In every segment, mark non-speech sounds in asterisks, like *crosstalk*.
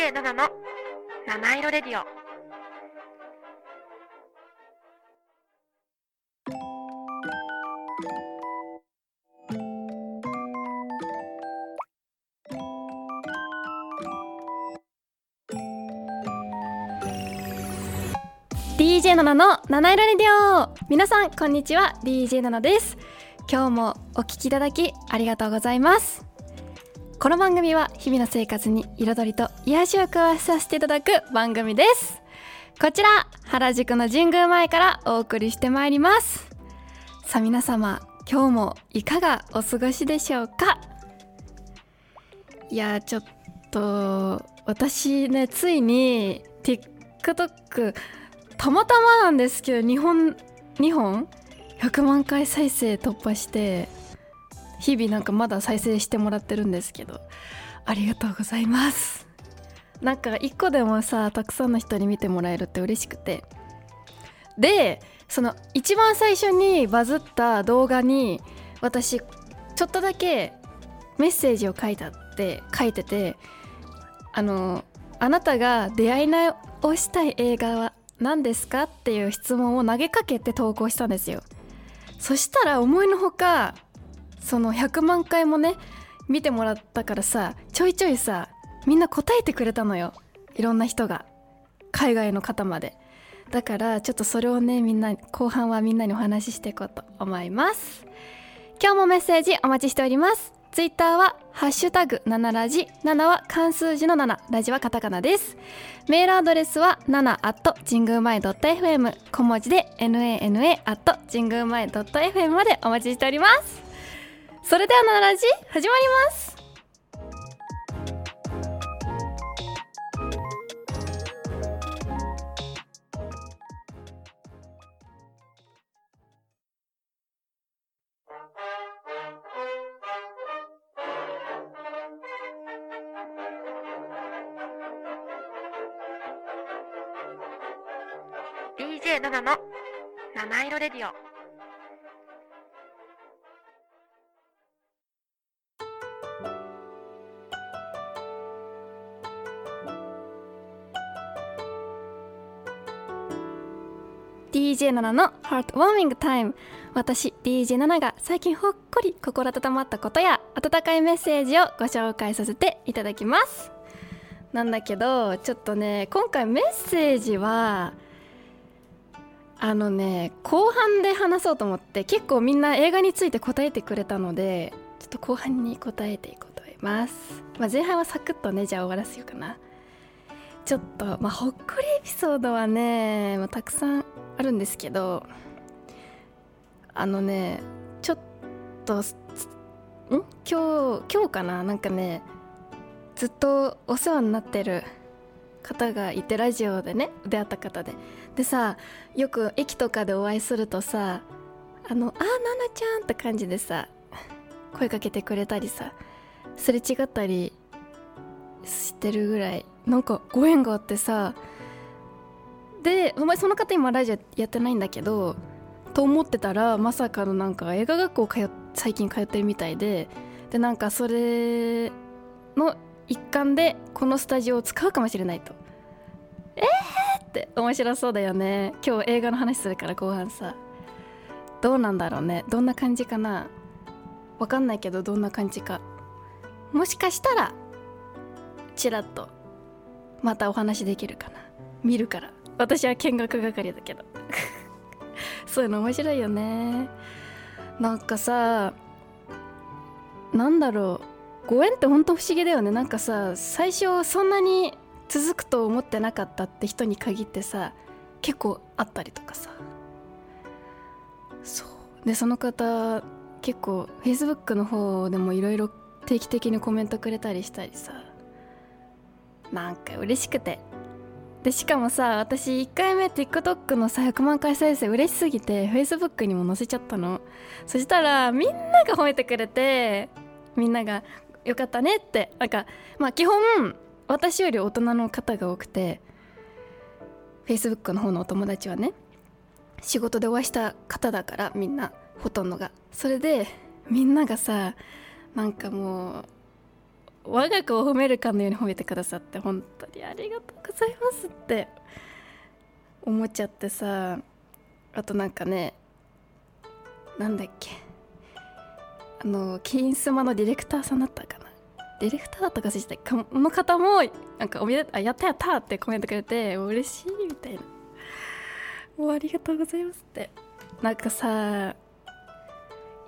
DJ7 の七色レディオ。7の七色レディオ。皆さんこんにちは。DJ7 です。今日もお聞きいただきありがとうございます。この番組は日々の生活に彩りと癒しを加えさせていただく番組です。こちら原宿の神宮前からお送りしてまいります。さあ皆様今日もいかがお過ごしでしょうか？いやちょっと私ねついに TikTok たまたまなんですけど2本2本？100万回再生突破して日々なんかまだ再生してもらってるんですけどありがとうございます。なんか1個でもさたくさんの人に見てもらえるって嬉しくて。でその一番最初にバズった動画に私ちょっとだけメッセージを書いたって書いててあのあなたが出会い直したい映画は何ですかっていう質問を投げかけて投稿したんですよ。そしたら思いのほかその100万回もね見てもらったからさちょいちょいさみんな答えてくれたのよ。いろんな人が。海外の方まで。だからちょっとそれをねみんな後半はみんなにお話ししていこうと思います。今日もメッセージお待ちしております。ツイッターはハッシュタグ7ラジ。7は漢数字の7ラジはカタカナです。メールアドレスは7 at 神宮前 .fm 小文字で nana at 神宮前 .fm までお待ちしております。それでは7ラジ始まります。7の七色レディオ「DJ7 のハートウォーミングタイム」私 DJ7 が最近ほっこり心温まったことや温かいメッセージをご紹介させていただきます。なんだけどちょっとね今回メッセージはあのね後半で話そうと思って結構みんな映画について答えてくれたのでちょっと後半に答えていこうと思います、まあ、前半はサクッとねじゃあ終わらせようかな。ちょっと、まあ、ほっこりエピソードはね、まあ、たくさんあるんですけどあのねちょっとん？今日今日かな？なんかねずっとお世話になってる方がいてラジオでね出会った方で。でさよく駅とかでお会いするとさ「あのあーななちゃん」って感じでさ声かけてくれたりさすれ違ったりしてるぐらいなんかご縁があってさでお前その方今ラジオやってないんだけどと思ってたらまさかのなんか映画学校通最近通ってるみたいででなんかそれの一環でこのスタジオを使うかもしれないと。えーって面白そうだよね。今日映画の話するから後半さ。どうなんだろうね。どんな感じかな。わかんないけどどんな感じか。もしかしたらちらっとまたお話できるかな。見るから。私は見学係だけど。*laughs* そういうの面白いよね。なんかさなんだろう。ご縁ってほんと不思議だよね。なんかさ最初そんなに続くと思ってなかったって人に限ってさ結構あったりとかさ。そう。でその方結構 Facebook の方でもいろいろ定期的にコメントくれたりしたりさ。なんか嬉しくて。でしかもさ私1回目 TikTok のさ100万回再生嬉しすぎて Facebook にも載せちゃったの。そしたらみんなが褒めてくれてみんなが「よかったね」ってなんかまあ基本私より大人の方が多くて Facebook の方のお友達はね仕事でお会いした方だからみんなほとんどが。それでみんながさなんかもう我が子を褒めるかのように褒めてくださって本当にありがとうございますって思っちゃってさあとなんかねなんだっけあの金スマのディレクターさんだったかな。ディレクターだったか忘れてこの方もなんかおめであやったやったってコメントくれて嬉しいみたいな。もうありがとうございますって。なんかさ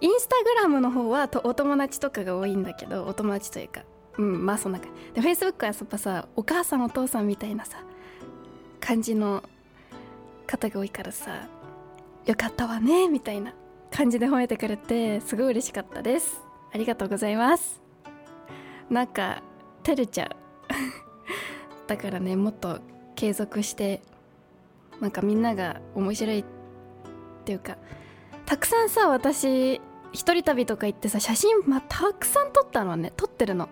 インスタグラムの方はとお友達とかが多いんだけどお友達というかうんまあそんな感じでフェイスブックはやっぱさお母さんお父さんみたいなさ感じの方が多いからさよかったわねみたいな感じで褒めてくれてすごい嬉しかったです。ありがとうございます。なんか照れちゃう。*laughs* だからねもっと継続してなんかみんなが面白いっていうかたくさんさ私一人旅とか行ってさ写真、まあ、たくさん撮ったのはね撮ってるの。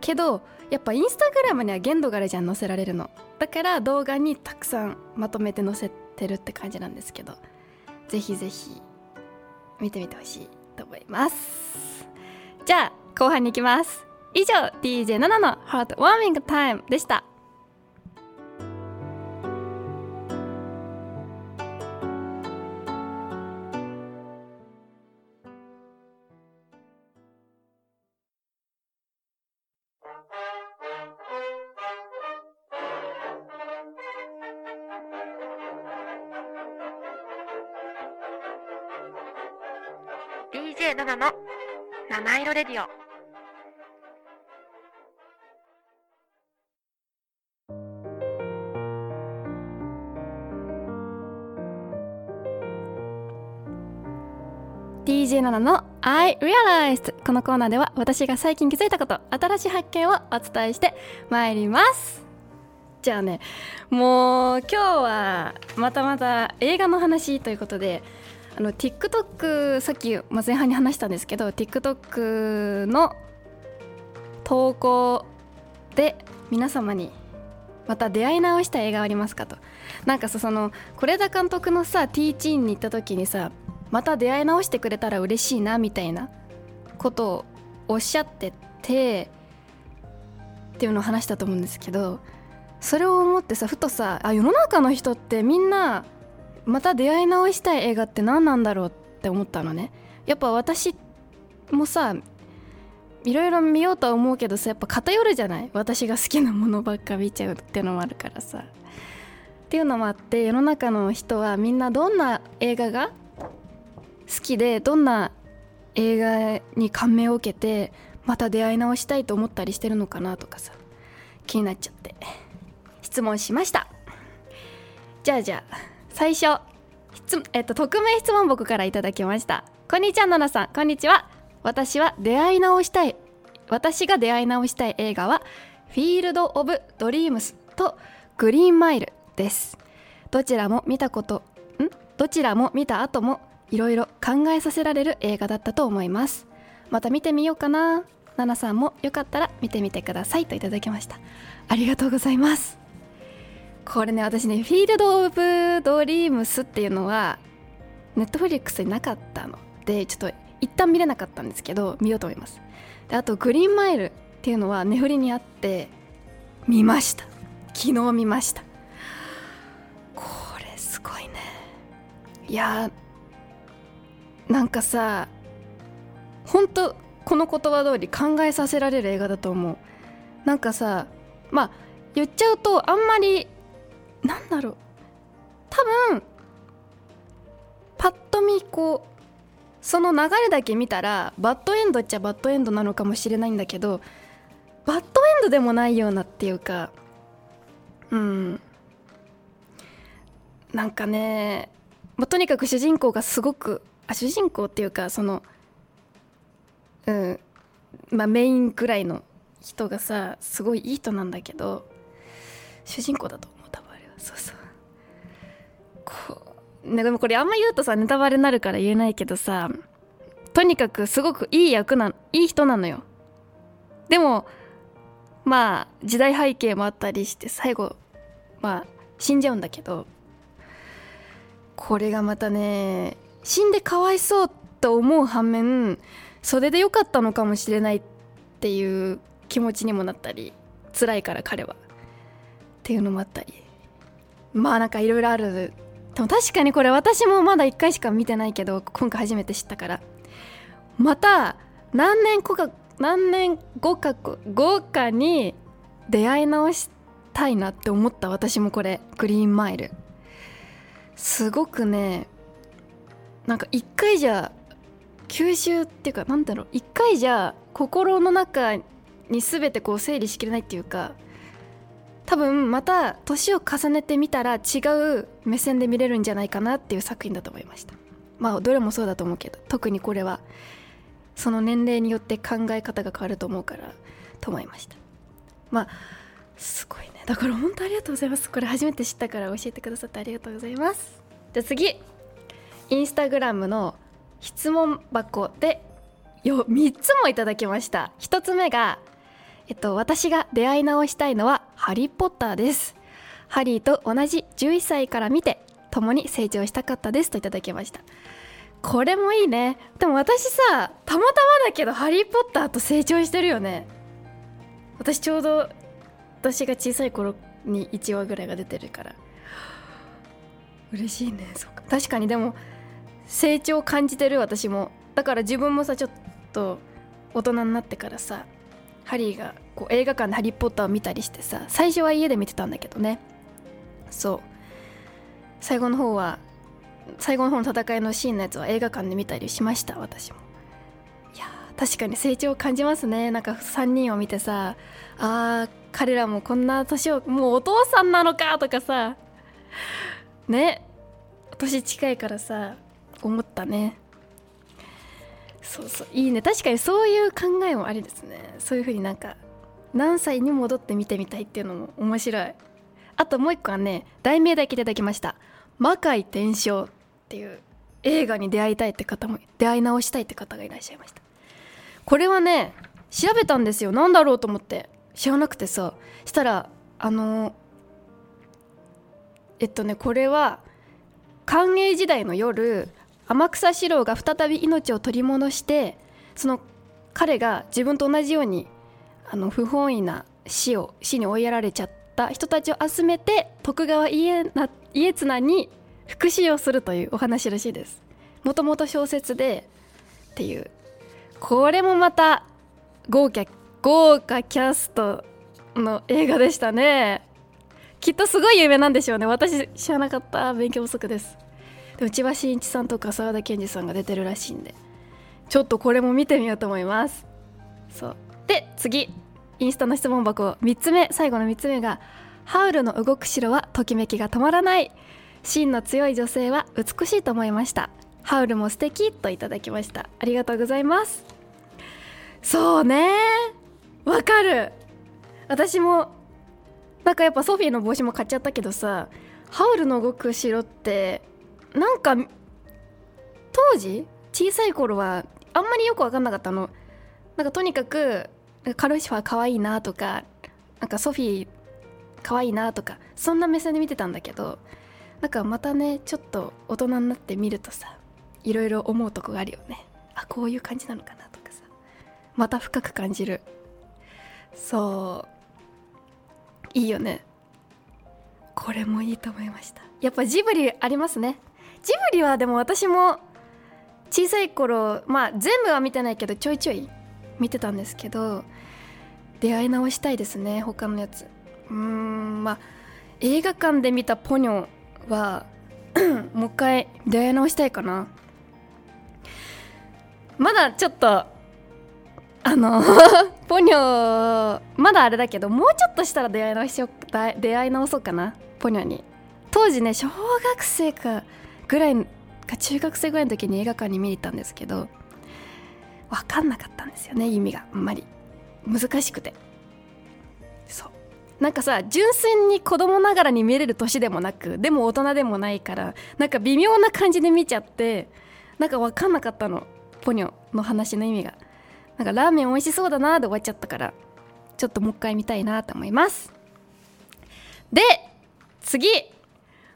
けどやっぱインスタグラムには限度があるじゃん載せられるの。だから動画にたくさんまとめて載せてるって感じなんですけど。ぜひぜひ見てみてほしいと思います。じゃあ後半に行きます。以上 DJ7 のハートワーミングタイムでした。7の七色レディオ「DJ7 の I Realized」このコーナーでは私が最近気づいたこと新しい発見をお伝えしてまいります。じゃあねもう今日はまたまた映画の話ということであの TikTok さっき前半に話したんですけど TikTok の投稿で皆様にまた出会い直した映画ありますかと。なんかさその是枝監督のさティーチーンに行った時にさまた出会い直してくれたら嬉しいなみたいなことをおっしゃっててっていうのを話したと思うんですけどそれを思ってさふとさあ世の中の人ってみんなまた出会い直したい映画って何なんだろうって思ったのね。やっぱ私もさいろいろ見ようとは思うけどさやっぱ偏るじゃない？私が好きなものばっか見ちゃうってのもあるからさ。っていうのもあって世の中の人はみんなどんな映画が好きでどんな映画に感銘を受けてまた出会い直したいと思ったりしてるのかなとかさ気になっちゃって。質問しました。じゃあじゃあ。最初えっと、匿名質問僕からいただきました。こんにちはナナさん。こんにちは。私は出会い直したい。私が出会い直したい映画はフィールド・オブ・ドリームスとグリーンマイルです。どちらも見たことん？どちらも見た後もいろいろ考えさせられる映画だったと思います。また見てみようかな。ナナさんもよかったら見てみてくださいといただきました。ありがとうございます。これね私ねフィールド・オブ・ドリームスっていうのはネットフリックスになかったの。でちょっと一旦見れなかったんですけど見ようと思います。であとグリーンマイルっていうのは値振りにあって見ました。昨日見ました。これすごいね。いやなんかさ本当この言葉通り考えさせられる映画だと思う。なんかさまあ言っちゃうとあんまりなんだろう。多分パッと見こうその流れだけ見たらバッドエンドっちゃバッドエンドなのかもしれないんだけどバッドエンドでもないようなっていうかうん。なんかね、ま、とにかく主人公がすごくあ主人公っていうかそのうん。まあメインくらいの人がさすごいいい人なんだけど主人公だとそうそう。こう、ね、でもこれあんま言うとさネタバレになるから言えないけどさとにかくすごくいい役ないい人なのよ。でもまあ時代背景もあったりして最後まあ死んじゃうんだけどこれがまたね死んでかわいそうと思う反面それで良かったのかもしれないっていう気持ちにもなったり辛いから彼は。っていうのもあったり。まあなんかいろいろある。でも確かにこれ私もまだ1回しか見てないけど今回初めて知ったから。また何年後か何年後か後かに出会い直したいなって思った私もこれ。グリーンマイル。すごくねなんか1回じゃ吸収っていうかなんだろう。1回じゃ心の中に全てこう整理しきれないっていうか多分また年を重ねてみたら違う目線で見れるんじゃないかなっていう作品だと思いました。まあどれもそうだと思うけど特にこれはその年齢によって考え方が変わると思うからと思いました。まあすごいね。だから本当ありがとうございます。これ初めて知ったから教えてくださってありがとうございます。じゃあ次。インスタグラムの質問箱でよ3つもいただきました。1つ目がえっと私が出会い直したいのはハリー・ポッターです。ハリーと同じ11歳から見て共に成長したかったですといただきました。これもいいね。でも私さたまたまだけどハリー・ポッターと成長してるよね。私ちょうど私が小さい頃に1話ぐらいが出てるから。嬉しいね。そっか。確かにでも成長感じてる私も。だから自分もさちょっと大人になってからさハリーがこう映画館で「ハリー・ポッター」を見たりしてさ最初は家で見てたんだけどね。そう。最後の方は最後の方の戦いのシーンのやつは映画館で見たりしました私も。いや確かに成長を感じますね。なんか3人を見てさあー彼らもこんな年をもうお父さんなのかとかさね年近いからさ思ったね。そうそういいね。確かにそういう考えもありですね。そういう風になんか何歳に戻って見てみたいっていうのも面白い。あともう一個はね題名だけいただきました「魔界転生」っていう映画に出会いたいって方も出会い直したいって方がいらっしゃいました。これはね調べたんですよ。何だろうと思って。知らなくてさ。したらあのえっとねこれは寛永時代の夜天草四郎が再び命を取り戻してその彼が自分と同じようにあの不本意な死を死に追いやられちゃった人たちを集めて徳川家な家綱に復讐をするというお話らしいです。もともと小説でっていう。これもまた豪華豪華キャストの映画でしたね。きっとすごい有名なんでしょうね。私知らなかった勉強不足です。で内場真一さんとか沢田研二さんが出てるらしいんでちょっとこれも見てみようと思います。そう。で次。インスタの質問箱。3つ目。最後の3つ目が「ハウルの動く城はときめきが止まらない」「芯の強い女性は美しいと思いました」「ハウルも素敵といただきました。ありがとうございます。そうね。わかる。私もなんかやっぱソフィーの帽子も買っちゃったけどさハウルの動く城ってなんか当時小さい頃はあんまりよく分かんなかったの。なんかとにかくカルシファー可愛いなとかなんかソフィー可愛いなとかそんな目線で見てたんだけどなんかまたねちょっと大人になって見るとさいろいろ思うとこがあるよね。あこういう感じなのかなとかさ。また深く感じる。そう。いいよね。これもいいと思いました。やっぱジブリありますね。ジブリはでも私も小さい頃まあ全部は見てないけどちょいちょい見てたんですけど出会い直したいですね他のやつ。うんまあ映画館で見たポニョは *clears throat* もう一回出会い直したいかな。まだちょっとあの *laughs* ポニョまだあれだけどもうちょっとしたら出会い直しよ出会い直そうかなポニョに。当時ね小学生かぐらいか中学生ぐらいの時に映画館に見に行ったんですけど分かんなかったんですよね意味があんまり。難しくて。そう。なんかさ純粋に子供ながらに見れる年でもなくでも大人でもないからなんか微妙な感じで見ちゃってなんか分かんなかったの。ポニョの話の意味が。なんかラーメン美味しそうだなで終わっちゃったからちょっともう一回見たいなと思います。で次。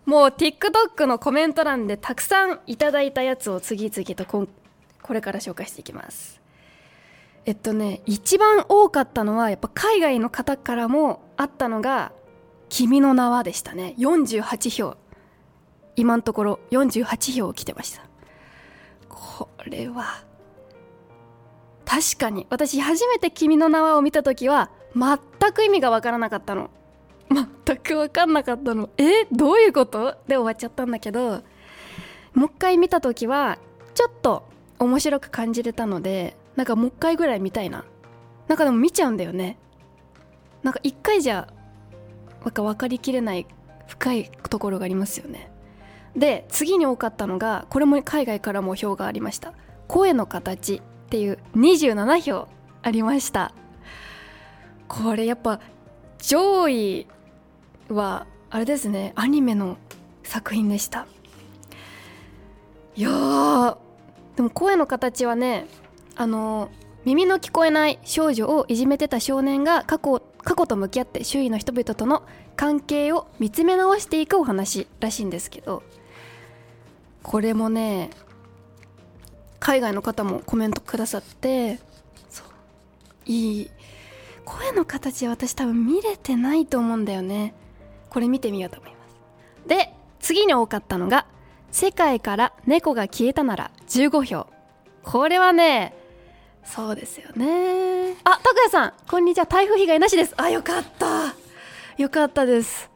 もう TikTok のコメント欄でたくさんいただいたやつを次々とここれから紹介していきます。えっとね一番多かったのはやっぱ海外の方からもあったのが「君の名は」でしたね。48票。今のところ48票来てました。これは確かに私初めて「君の名は」を見た時は全く意味がわからなかったの。全く分かんなかったの。えどういうこと？で終わっちゃったんだけどもう一回見た時はちょっと面白く感じれたのでなんかもう一回ぐらい見たいな。なんかでも見ちゃうんだよね。なんか一回じゃなんか分かりきれない深いところがありますよね。で次に多かったのがこれも海外からも票がありました。声の形っていう27票ありました。これやっぱ上位はあれですねアニメの作品でした。いやでも声の形はねあの耳の聞こえない少女をいじめてた少年が過去過去と向き合って周囲の人々との関係を見つめ直していくお話らしいんですけどこれもね海外の方もコメントくださっていい声の形私多分見れてないと思うんだよね。これ見てみようと思います。で次に多かったのが「世界から猫が消えたなら15票」これはねそうですよね。あ拓也さんこんにちは。台風被害なしです。あよかった。よかったです。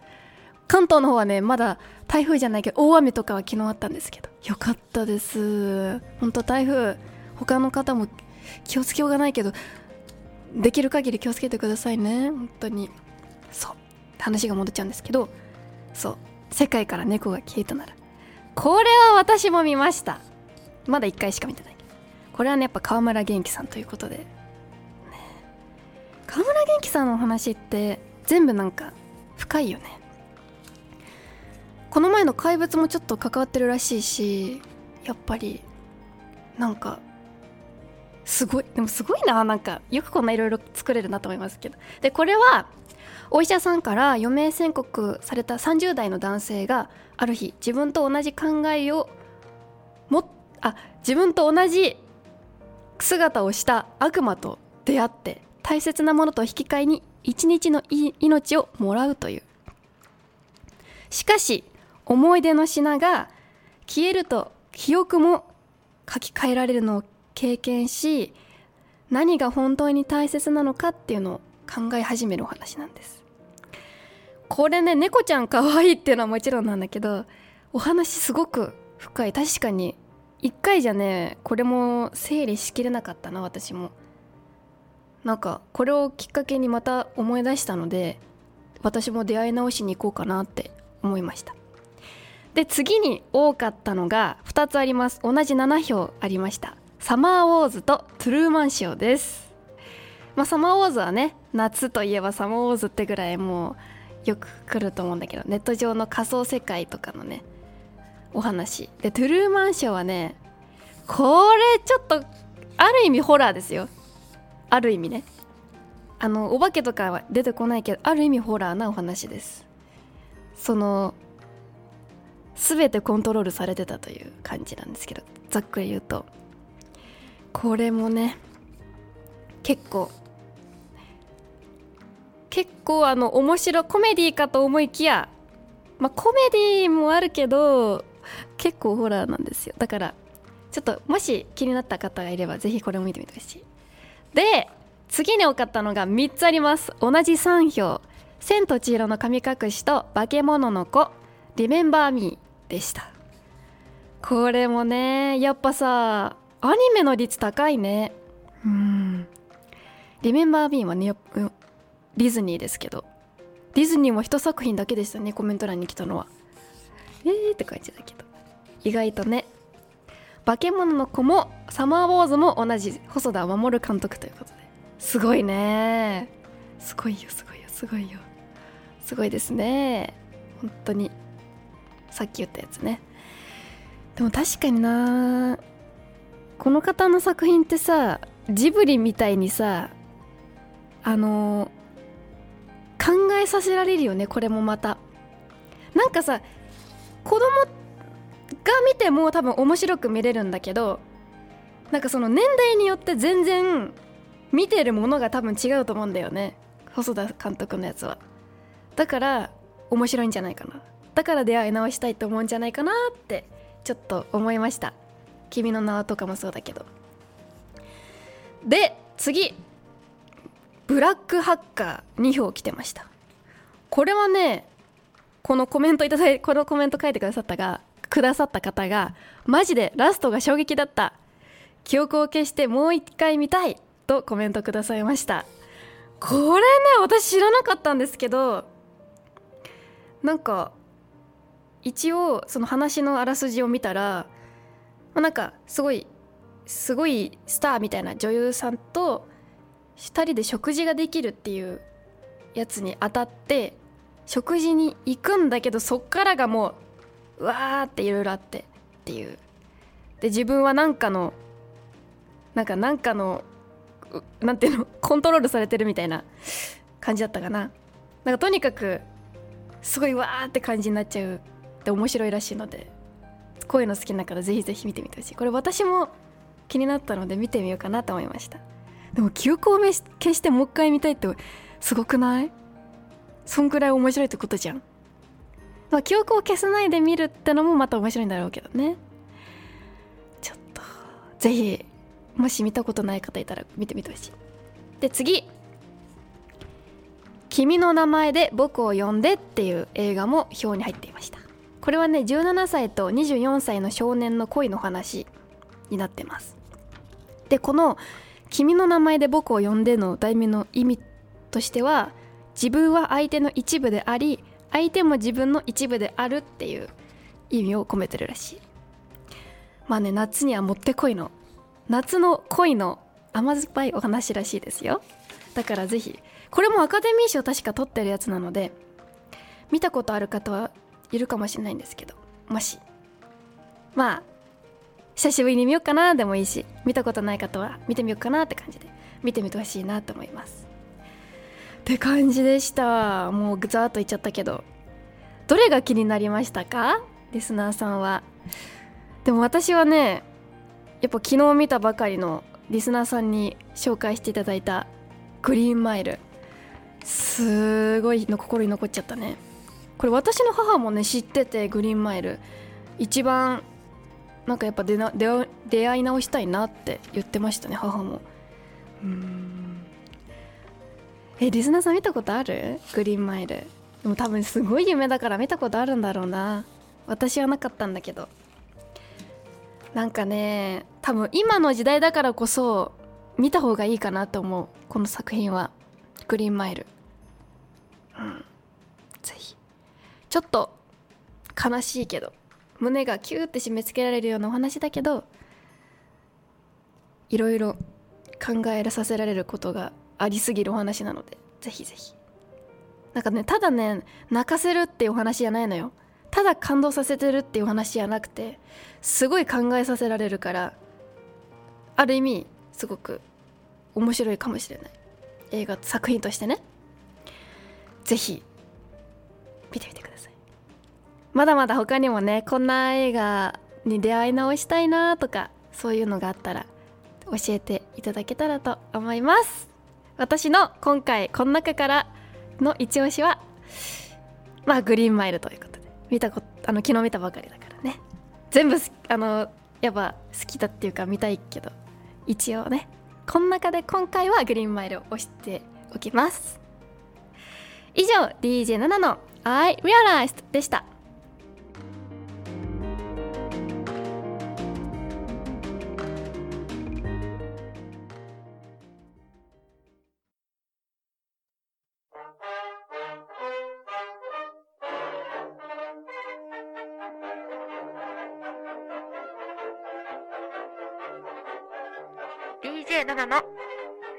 関東の方はねまだ台風じゃないけど大雨とかは昨日あったんですけど。よかったです。本当台風他の方も気をつけようがないけどできる限り気をつけてくださいね。本当に。そう。話が戻っちゃうんですけどそう世界から猫が消えたなら。これは私も見ました。まだ1回しか見てない。これはねやっぱ川村元気さんということで、ね、川村元気さんのお話って全部なんか深いよね。この前の怪物もちょっと関わってるらしいしやっぱりなんかすごいでもすごいななんかよくこんないろいろ作れるなと思いますけど。でこれはお医者さんから余命宣告された30代の男性がある日自分と同じ考えをもあ自分と同じ姿をした悪魔と出会って大切なものと引き換えに一日の命をもらうという。しかし思い出の品が消えると記憶も書き換えられるのを経験し何が本当に大切なのかっていうのを考え始めるお話なんです。これね猫ちゃん可愛いっていうのはもちろんなんだけどお話すごく深い。確かに一回じゃねこれも整理しきれなかったな私も。なんかこれをきっかけにまた思い出したので私も出会い直しに行こうかなって思いました。で次に多かったのが2つあります。同じ7票ありました。サマーウォーズとトゥルーマンショーです。まあサマーウォーズはね夏といえばサマーウォーズってぐらいもうよく来ると思うんだけどネット上の仮想世界とかのねお話。でトゥルーマンショーはねこれちょっとある意味ホラーですよ。ある意味ね。あのお化けとかは出てこないけどある意味ホラーなお話です。その全てコントロールされてたという感じなんですけどざっくり言うと。これもね結構結構あの面白コメディかと思いきやまあコメディもあるけど結構ホラーなんですよ。だからちょっともし気になった方がいればぜひこれも見てみてほしい。で次に多かったのが3つあります。同じ3票「千と千尋の神隠し」と「化け物の子」「リメンバー・ミー」でした。これもねやっぱさアニメの率高いね。うん。リメンバー・ミーはねディズニーですけど。ディズニーも一作品だけでしたねコメント欄に来たのは。えーって感じだけど。意外とね。化け物の子もサマーウォーズも同じ細田守監督ということで。すごいね。すごいよすごいよすごいよ。すごいですね。本当に。さっき言ったやつね。でも確かにな。この方の作品ってさジブリみたいにさあの考えさせられるよねこれもまた。なんかさ子供が見ても多分面白く見れるんだけどなんかその年代によって全然見てるものが多分違うと思うんだよね。細田監督のやつは。だから面白いんじゃないかな。だから出会い直したいと思うんじゃないかなってちょっと思いました「君の名は」とかもそうだけど。で次。ブラックハッカー2票来てました。これはねこのコメントいただいこのコメント書いてくださったがくださった方がマジでラストが衝撃だった。記憶を消してもう一回見たいとコメントくださいました。これね私知らなかったんですけどなんか一応その話のあらすじを見たら、まあ、なんかすごいすごいスターみたいな女優さんと2人で食事ができるっていうやつに当たって食事に行くんだけどそっからがもううわーっていろいろあってっていう。で自分はなんかのなんかなんかのなんていうのコントロールされてるみたいな感じだったかな。なんかとにかくすごいわーって感じになっちゃうって面白いらしいのでこういうの好きだからぜひぜひ見てみてほしい。これ私も気になったので見てみようかなと思いました。でも記憶を消してもう一回見たいってすごくない？そんくらい面白いってことじゃん、まあ、記憶を消さないで見るってのもまた面白いんだろうけどね。ちょっとぜひもし見たことない方いたら見てみてほしい。で次「君の名前で僕を呼んで」っていう映画も表に入っていました。これはね17歳と24歳の少年の恋の話になってます。でこの「君の名前で僕を呼んで」の題名の意味としては自分は相手の一部であり相手も自分の一部であるっていう意味を込めてるらしい。まあね夏にはもってこいの夏の恋の甘酸っぱいお話らしいですよ。だからぜひこれもアカデミー賞確か取ってるやつなので見たことある方はいるかもしれないんですけどもし。まあ久しぶりに見ようかな。でもいいし見たことない方は見てみようかなって感じで。見てみてほしいなと思います。って感じでした。もうぐざっと言っちゃったけど。どれが気になりましたか？リスナーさんは。でも私はねやっぱ昨日見たばかりのリスナーさんに紹介していただいたグリーンマイル。すごいの心に残っちゃったね。これ私の母もね知っててグリーンマイル。一番なんかやっぱ出な出出会い直したいなって言ってましたね母も。うん。えリスナーさん見たことある？グリーンマイル。でも多分すごい夢だから見たことあるんだろうな。私はなかったんだけど。なんかね多分今の時代だからこそ見た方がいいかなと思うこの作品は。グリーンマイル。うん。ぜひ。ちょっと悲しいけど胸がキューって締め付けられるようなお話だけどいろいろ考えさせられることがありすぎるお話なのでぜひぜひ。なんかねただね泣かせるっていうお話じゃないのよ。ただ感動させてるっていうお話じゃなくてすごい考えさせられるからある意味すごく面白いかもしれない。映画作品としてね。ぜひ見てみてください。まだまだ他にもねこんな映画に出会い直したいなとかそういうのがあったら教えていただけたらと思います。私の今回この中からの一押しはまあグリーンマイルということで見たことあの昨日見たばかりだからね。全部あのやっぱ好きだっていうか見たいけど一応ねこの中で今回はグリーンマイルを押しておきます。以上 DJ7 の I Realized でした。7の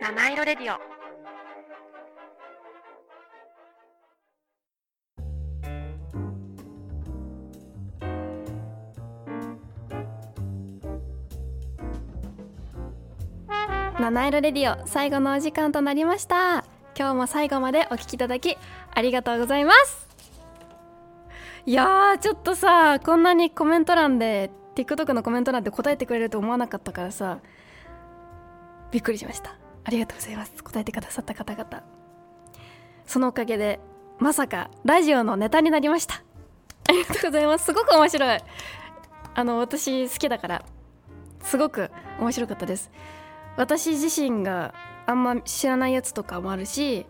七色レディオ七色レディオ最後のお時間となりました今日も最後までお聞きいただきありがとうございますいやーちょっとさこんなにコメント欄で TikTok のコメント欄で答えてくれると思わなかったからさびっくりしました。ありがとうございます。答えてくださった方々。そのおかげでまさかラジオのネタになりました。ありがとうございます。すごく面白い。あの私好きだからすごく面白かったです。私自身があんま知らないやつとかもあるし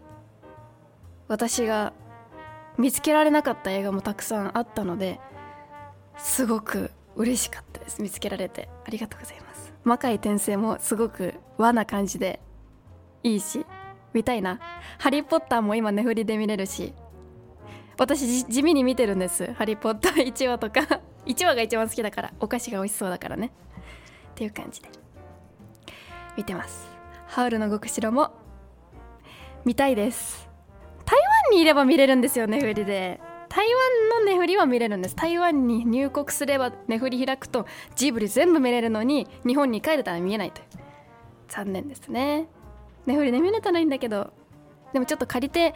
私が見つけられなかった映画もたくさんあったのですごく嬉しかったです。見つけられて。ありがとうございます。魔界転生もすごく和な感じでいいし見たいな。ハリー・ポッターも今値振りで見れるし。私地味に見てるんです。ハリー・ポッター *laughs* 1話とか。*laughs* 1話が一番好きだから。お菓子が美味しそうだからね。っていう感じで。見てます。ハウルの動く城も見たいです。台湾にいれば見れるんですよ値振りで。台湾の値振りは見れるんです。台湾に入国すれば値振り開くとジブリ全部見れるのに日本に帰れたら見えないという。残念ですね。値振りで見れたらいいんだけど。でもちょっと借りて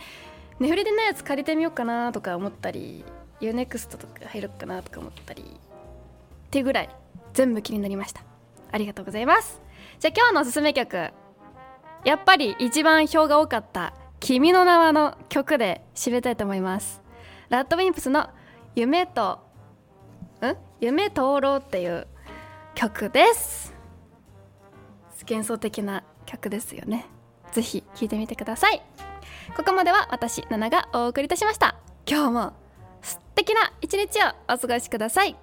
値振りでないやつ借りてみようかなとか思ったり UNEXT とか入るかなとか思ったりってぐらい全部気になりました。ありがとうございます。じゃあ今日のおすすめ曲。やっぱり一番票が多かった「君の名は」の曲で締めたいと思います。ラッドウィンプスの「夢とん夢灯籠」っていう曲です。幻想的な曲ですよね。ぜひ聴いてみてください。ここまでは私ナナがお送りいたしました。今日も素敵な一日をお過ごしください。